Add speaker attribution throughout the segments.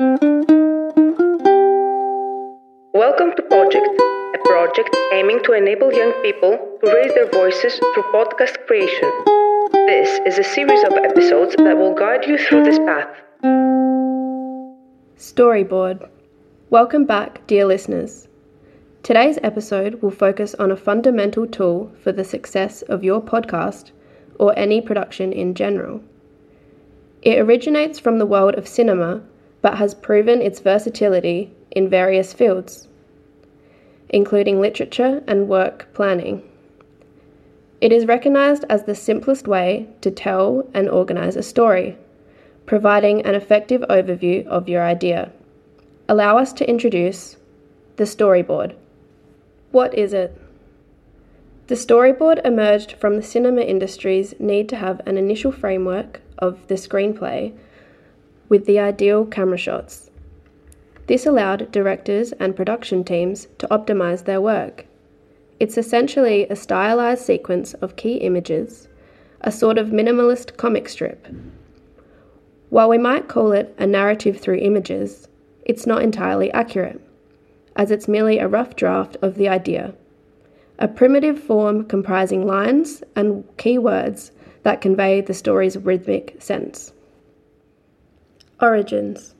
Speaker 1: Welcome to Project, a project aiming to enable young people to raise their voices through podcast creation. This is a series of episodes that will guide you through this path.
Speaker 2: Storyboard. Welcome back, dear listeners. Today's episode will focus on a fundamental tool for the success of your podcast or any production in general. It originates from the world of cinema but has proven its versatility in various fields, including literature and work planning. It is recognized as the simplest way to tell and organize a story, providing an effective overview of your idea. Allow us to introduce the storyboard. What is it? The storyboard emerged from the cinema industry's need to have an initial framework of the screenplay with the ideal camera shots. This allowed directors and production teams to optimize their work. It's essentially a stylized sequence of key images, a sort of minimalist comic strip. While we might call it a narrative through images, it's not entirely accurate, as it's merely a rough draft of the idea a primitive form comprising lines and key words that convey the story's rhythmic sense. Origins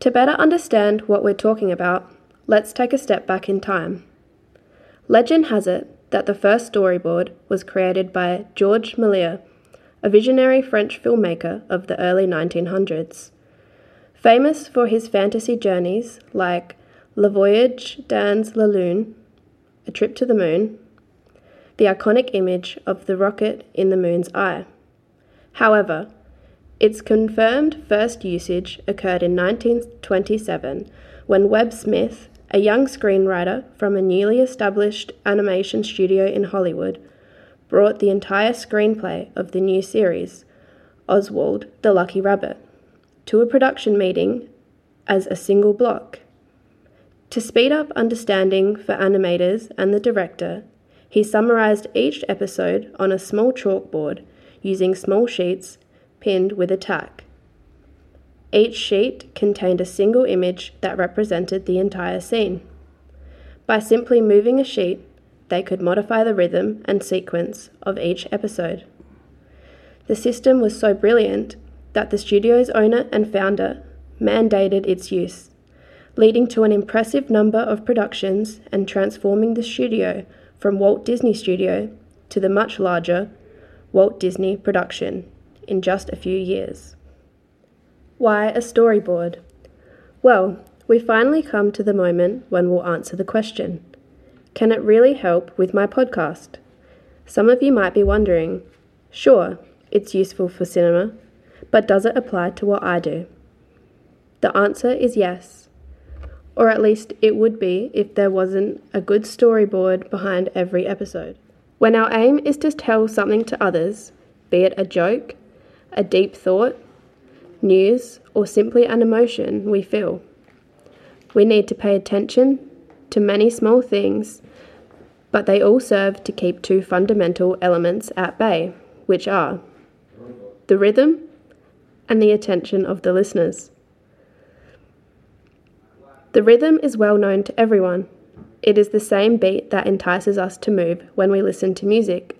Speaker 2: To better understand what we're talking about, let's take a step back in time. Legend has it that the first storyboard was created by Georges Méliès, a visionary French filmmaker of the early 1900s. Famous for his fantasy journeys like Le Voyage dans la Lune a Trip to the Moon, the iconic image of the rocket in the moon's eye. However, its confirmed first usage occurred in 1927 when Webb Smith, a young screenwriter from a newly established animation studio in Hollywood, brought the entire screenplay of the new series, Oswald the Lucky Rabbit, to a production meeting as a single block. To speed up understanding for animators and the director, he summarized each episode on a small chalkboard using small sheets pinned with a tack. Each sheet contained a single image that represented the entire scene. By simply moving a sheet, they could modify the rhythm and sequence of each episode. The system was so brilliant that the studio's owner and founder mandated its use leading to an impressive number of productions and transforming the studio from Walt Disney Studio to the much larger Walt Disney production in just a few years. Why a storyboard? Well, we finally come to the moment when we'll answer the question Can it really help with my podcast? Some of you might be wondering sure, it's useful for cinema, but does it apply to what I do? The answer is yes or at least it would be if there wasn't a good storyboard behind every episode. When our aim is to tell something to others, be it a joke, a deep thought, news, or simply an emotion we feel, we need to pay attention to many small things, but they all serve to keep two fundamental elements at bay, which are the rhythm and the attention of the listeners. The rhythm is well known to everyone. It is the same beat that entices us to move when we listen to music.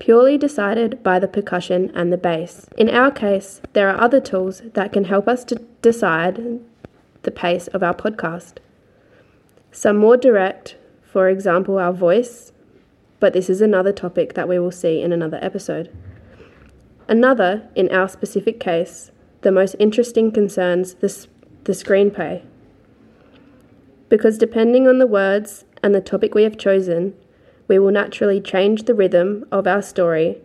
Speaker 2: Purely decided by the percussion and the bass. In our case, there are other tools that can help us to decide the pace of our podcast. Some more direct, for example, our voice, but this is another topic that we will see in another episode. Another, in our specific case, the most interesting concerns the the screenplay. Because depending on the words and the topic we have chosen, we will naturally change the rhythm of our story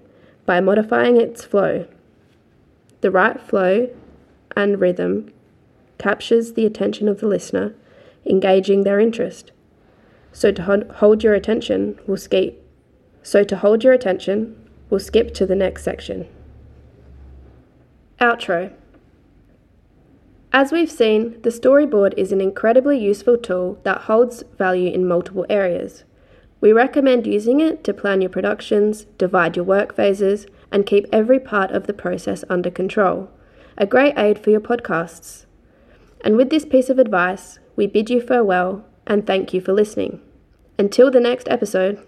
Speaker 2: by modifying its flow. The right flow and rhythm captures the attention of the listener, engaging their interest. So to hold your attention, we'll skip. So to hold your attention, we'll skip to the next section. Outro. As we've seen, the storyboard is an incredibly useful tool that holds value in multiple areas. We recommend using it to plan your productions, divide your work phases, and keep every part of the process under control, a great aid for your podcasts. And with this piece of advice, we bid you farewell and thank you for listening. Until the next episode.